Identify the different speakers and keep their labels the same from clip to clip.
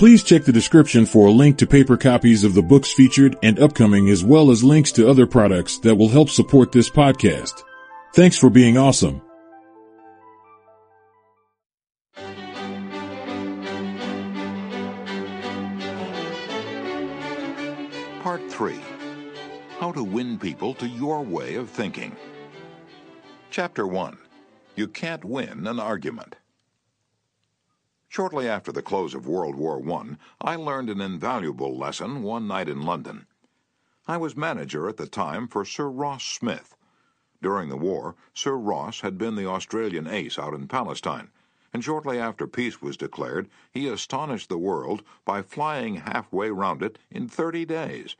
Speaker 1: Please check the description for a link to paper copies of the books featured and upcoming as well as links to other products that will help support this podcast. Thanks for being awesome.
Speaker 2: Part 3 How to Win People to Your Way of Thinking. Chapter 1 You Can't Win an Argument. Shortly after the close of World War I, I learned an invaluable lesson one night in London. I was manager at the time for Sir Ross Smith. During the war, Sir Ross had been the Australian ace out in Palestine, and shortly after peace was declared, he astonished the world by flying halfway round it in 30 days.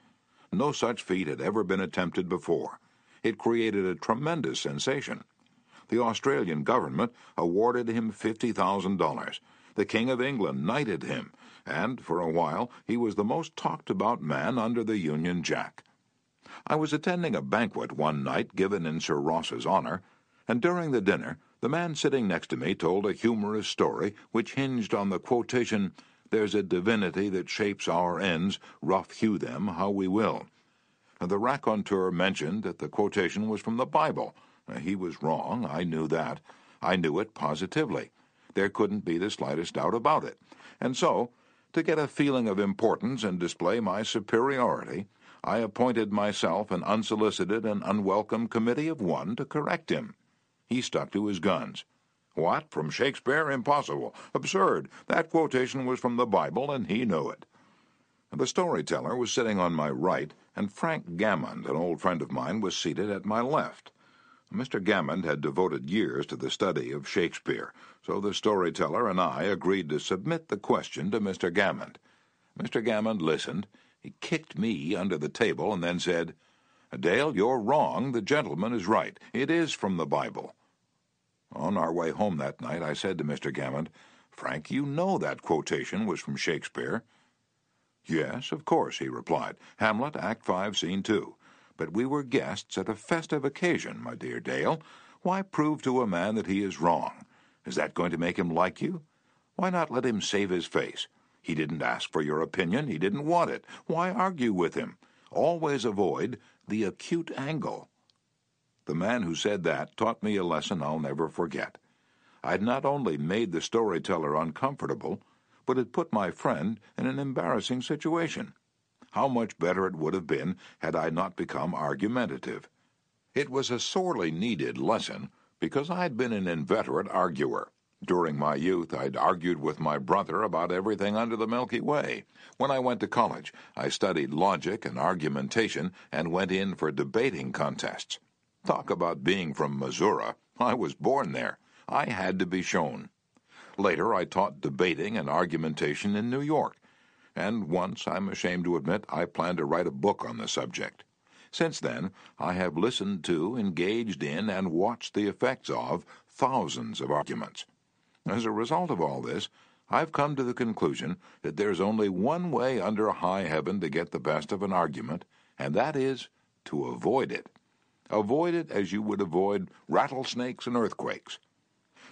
Speaker 2: No such feat had ever been attempted before. It created a tremendous sensation. The Australian government awarded him $50,000. The King of England knighted him, and for a while he was the most talked about man under the Union Jack. I was attending a banquet one night given in Sir Ross's honor, and during the dinner the man sitting next to me told a humorous story which hinged on the quotation, There's a divinity that shapes our ends, rough hew them how we will. The raconteur mentioned that the quotation was from the Bible. He was wrong, I knew that. I knew it positively. There couldn't be the slightest doubt about it. And so, to get a feeling of importance and display my superiority, I appointed myself an unsolicited and unwelcome committee of one to correct him. He stuck to his guns. What? From Shakespeare? Impossible. Absurd. That quotation was from the Bible, and he knew it. The storyteller was sitting on my right, and Frank Gammond, an old friend of mine, was seated at my left. Mr. Gammond had devoted years to the study of Shakespeare, so the storyteller and I agreed to submit the question to Mr. Gammond. Mr. Gammond listened he kicked me under the table and then said, Dale, you're wrong. The gentleman is right. It is from the Bible. On our way home that night, I said to Mr. Gammond, Frank, you know that quotation was from Shakespeare. Yes, of course, he replied. Hamlet, Act Five, Scene Two. But we were guests at a festive occasion, my dear Dale. Why prove to a man that he is wrong? Is that going to make him like you? Why not let him save his face? He didn't ask for your opinion. He didn't want it. Why argue with him? Always avoid the acute angle. The man who said that taught me a lesson I'll never forget. I'd not only made the storyteller uncomfortable, but had put my friend in an embarrassing situation. How much better it would have been had I not become argumentative. It was a sorely needed lesson because I'd been an inveterate arguer. During my youth, I'd argued with my brother about everything under the Milky Way. When I went to college, I studied logic and argumentation and went in for debating contests. Talk about being from Missouri. I was born there. I had to be shown. Later, I taught debating and argumentation in New York. And once, I'm ashamed to admit, I planned to write a book on the subject. Since then, I have listened to, engaged in, and watched the effects of thousands of arguments. As a result of all this, I've come to the conclusion that there's only one way under high heaven to get the best of an argument, and that is to avoid it. Avoid it as you would avoid rattlesnakes and earthquakes.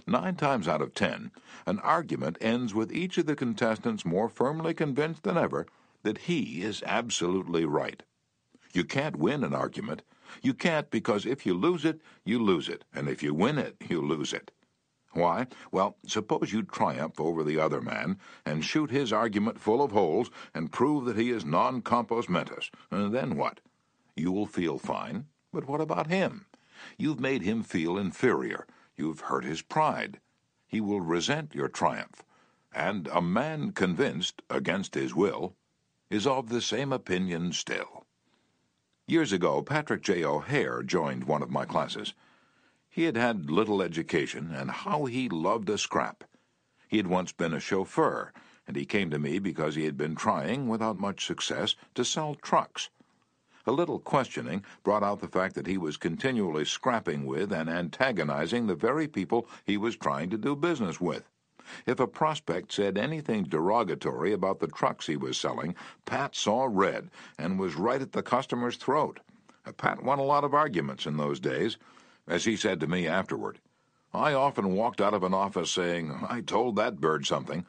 Speaker 2: Nine times out of ten, an argument ends with each of the contestants more firmly convinced than ever that he is absolutely right. You can't win an argument. You can't because if you lose it, you lose it, and if you win it, you lose it. Why? Well, suppose you triumph over the other man and shoot his argument full of holes and prove that he is non compos mentis. And then what? You'll feel fine, but what about him? You've made him feel inferior. You've hurt his pride. He will resent your triumph. And a man convinced, against his will, is of the same opinion still. Years ago, Patrick J. O'Haire joined one of my classes. He had had little education, and how he loved a scrap. He had once been a chauffeur, and he came to me because he had been trying, without much success, to sell trucks. A little questioning brought out the fact that he was continually scrapping with and antagonizing the very people he was trying to do business with. If a prospect said anything derogatory about the trucks he was selling, Pat saw red and was right at the customer's throat. Uh, Pat won a lot of arguments in those days. As he said to me afterward, I often walked out of an office saying, I told that bird something.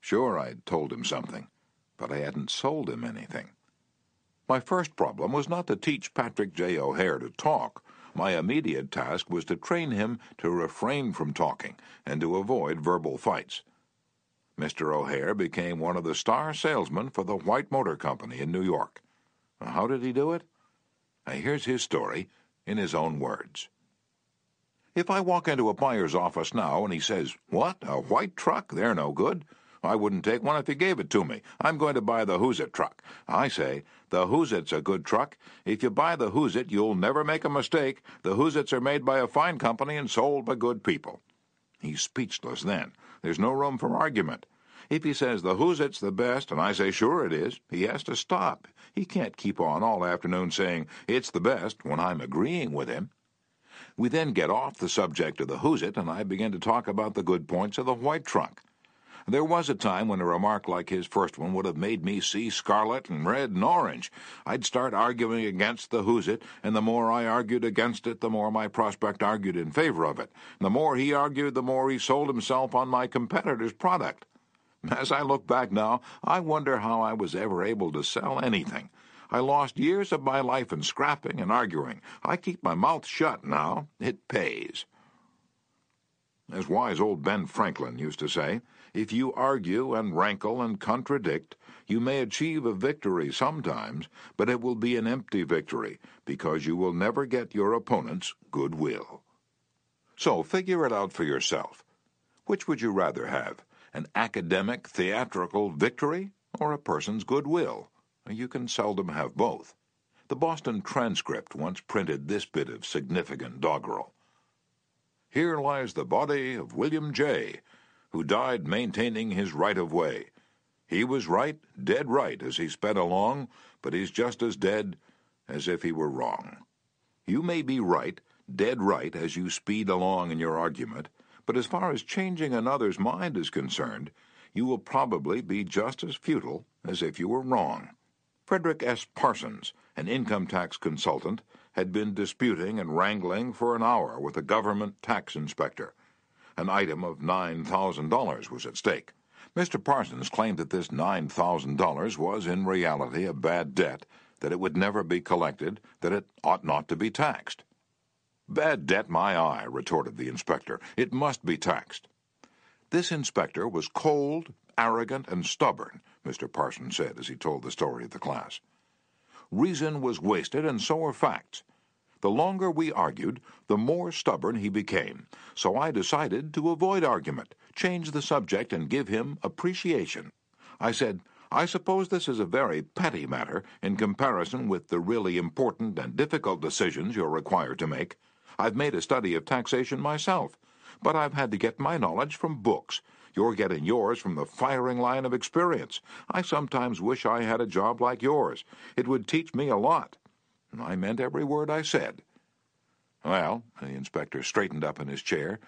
Speaker 2: Sure, I'd told him something, but I hadn't sold him anything. My first problem was not to teach Patrick J. O'Haire to talk. My immediate task was to train him to refrain from talking and to avoid verbal fights. Mr. O'Haire became one of the star salesmen for the White Motor Company in New York. How did he do it? Here's his story in his own words. If I walk into a buyer's office now and he says, What, a white truck? They're no good. I wouldn't take one if you gave it to me. I'm going to buy the Who's It truck. I say, the Who's It's a good truck. If you buy the Who's It, you'll never make a mistake. The Who's It's are made by a fine company and sold by good people. He's speechless then. There's no room for argument. If he says the Who's It's the best, and I say sure it is, he has to stop. He can't keep on all afternoon saying it's the best when I'm agreeing with him. We then get off the subject of the Who's It, and I begin to talk about the good points of the white truck. There was a time when a remark like his first one would have made me see scarlet and red and orange. I'd start arguing against the who's it, and the more I argued against it, the more my prospect argued in favor of it. The more he argued, the more he sold himself on my competitor's product. As I look back now, I wonder how I was ever able to sell anything. I lost years of my life in scrapping and arguing. I keep my mouth shut now. It pays. As wise old Ben Franklin used to say, if you argue and rankle and contradict, you may achieve a victory sometimes, but it will be an empty victory because you will never get your opponent's goodwill. So figure it out for yourself. Which would you rather have, an academic, theatrical victory or a person's goodwill? You can seldom have both. The Boston Transcript once printed this bit of significant doggerel. Here lies the body of William J., who died maintaining his right of way. He was right, dead right, as he sped along, but he's just as dead as if he were wrong. You may be right, dead right, as you speed along in your argument, but as far as changing another's mind is concerned, you will probably be just as futile as if you were wrong. Frederick S. Parsons, an income tax consultant, had been disputing and wrangling for an hour with a government tax inspector. An item of $9,000 was at stake. Mr. Parsons claimed that this $9,000 was in reality a bad debt, that it would never be collected, that it ought not to be taxed. Bad debt, my eye, retorted the inspector. It must be taxed. This inspector was cold, arrogant, and stubborn, Mr. Parsons said as he told the story of the class. Reason was wasted, and so were facts. The longer we argued, the more stubborn he became, so I decided to avoid argument, change the subject, and give him appreciation. I said, I suppose this is a very petty matter in comparison with the really important and difficult decisions you're required to make. I've made a study of taxation myself, but I've had to get my knowledge from books. You're getting yours from the firing line of experience. I sometimes wish I had a job like yours. It would teach me a lot. I meant every word I said. Well, the inspector straightened up in his chair,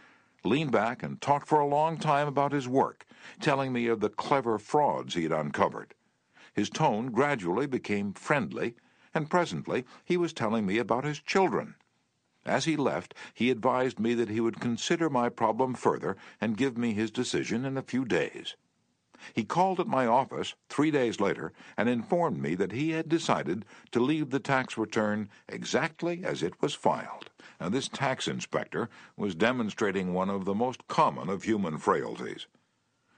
Speaker 2: leaned back, and talked for a long time about his work, telling me of the clever frauds he had uncovered. His tone gradually became friendly, and presently he was telling me about his children. As he left, he advised me that he would consider my problem further and give me his decision in a few days. He called at my office three days later and informed me that he had decided to leave the tax return exactly as it was filed. Now, this tax inspector was demonstrating one of the most common of human frailties.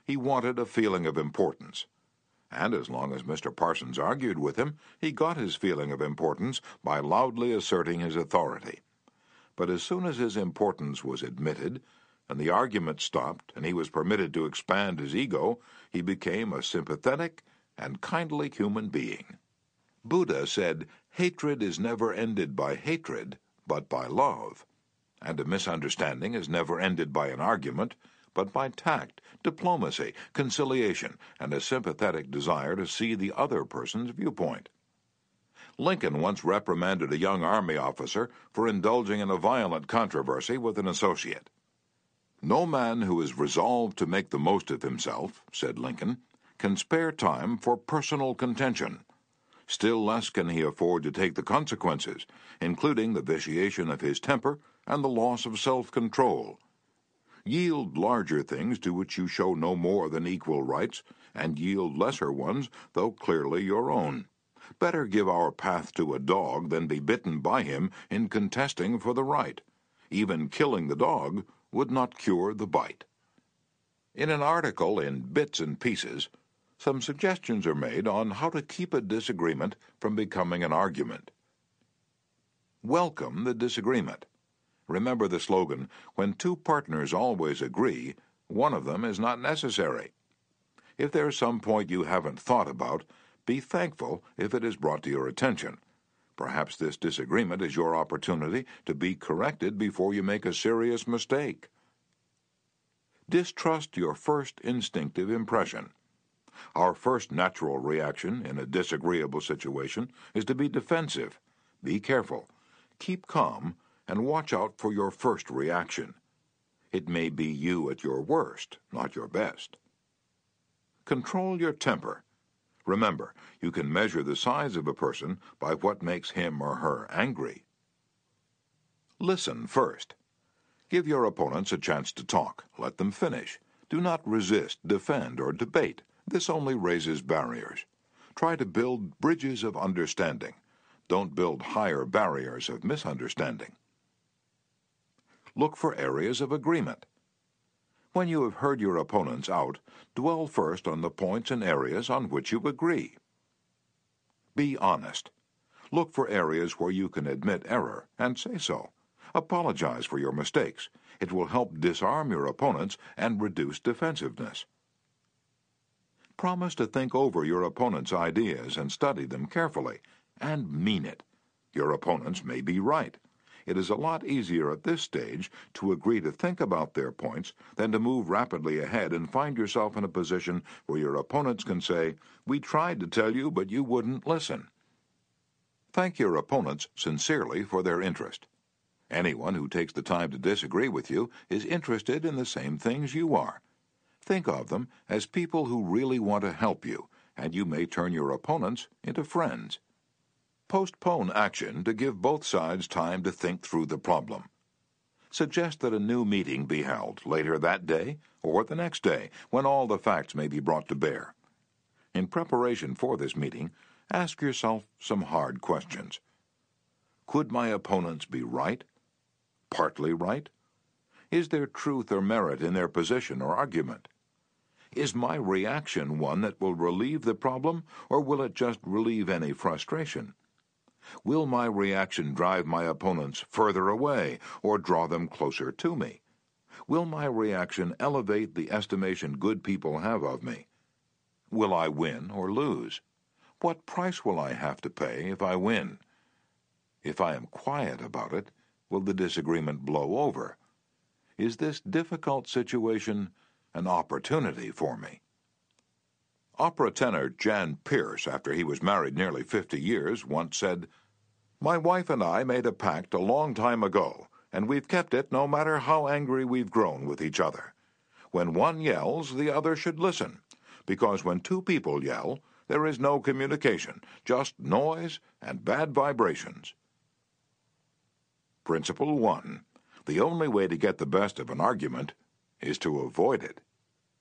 Speaker 2: He wanted a feeling of importance. And as long as Mr. Parsons argued with him, he got his feeling of importance by loudly asserting his authority. But as soon as his importance was admitted, and the argument stopped, and he was permitted to expand his ego, he became a sympathetic and kindly human being. Buddha said, Hatred is never ended by hatred, but by love. And a misunderstanding is never ended by an argument, but by tact, diplomacy, conciliation, and a sympathetic desire to see the other person's viewpoint. Lincoln once reprimanded a young army officer for indulging in a violent controversy with an associate. No man who is resolved to make the most of himself, said Lincoln, can spare time for personal contention. Still less can he afford to take the consequences, including the vitiation of his temper and the loss of self control. Yield larger things to which you show no more than equal rights, and yield lesser ones, though clearly your own. Better give our path to a dog than be bitten by him in contesting for the right. Even killing the dog would not cure the bite. In an article in Bits and Pieces, some suggestions are made on how to keep a disagreement from becoming an argument. Welcome the disagreement. Remember the slogan when two partners always agree, one of them is not necessary. If there's some point you haven't thought about, be thankful if it is brought to your attention. Perhaps this disagreement is your opportunity to be corrected before you make a serious mistake. Distrust your first instinctive impression. Our first natural reaction in a disagreeable situation is to be defensive. Be careful. Keep calm and watch out for your first reaction. It may be you at your worst, not your best. Control your temper. Remember, you can measure the size of a person by what makes him or her angry. Listen first. Give your opponents a chance to talk. Let them finish. Do not resist, defend, or debate. This only raises barriers. Try to build bridges of understanding. Don't build higher barriers of misunderstanding. Look for areas of agreement. When you have heard your opponents out, dwell first on the points and areas on which you agree. Be honest. Look for areas where you can admit error and say so. Apologize for your mistakes. It will help disarm your opponents and reduce defensiveness. Promise to think over your opponent's ideas and study them carefully, and mean it. Your opponents may be right. It is a lot easier at this stage to agree to think about their points than to move rapidly ahead and find yourself in a position where your opponents can say, We tried to tell you, but you wouldn't listen. Thank your opponents sincerely for their interest. Anyone who takes the time to disagree with you is interested in the same things you are. Think of them as people who really want to help you, and you may turn your opponents into friends. Postpone action to give both sides time to think through the problem. Suggest that a new meeting be held later that day or the next day when all the facts may be brought to bear. In preparation for this meeting, ask yourself some hard questions. Could my opponents be right? partly right? Is there truth or merit in their position or argument? Is my reaction one that will relieve the problem, or will it just relieve any frustration? Will my reaction drive my opponents further away or draw them closer to me? Will my reaction elevate the estimation good people have of me? Will I win or lose? What price will I have to pay if I win? If I am quiet about it, will the disagreement blow over? Is this difficult situation an opportunity for me? Opera tenor Jan Peerce, after he was married nearly 50 years, once said, My wife and I made a pact a long time ago, and we've kept it no matter how angry we've grown with each other. When one yells, the other should listen, because when two people yell, there is no communication, just noise and bad vibrations. Principle 1. The only way to get the best of an argument is to avoid it.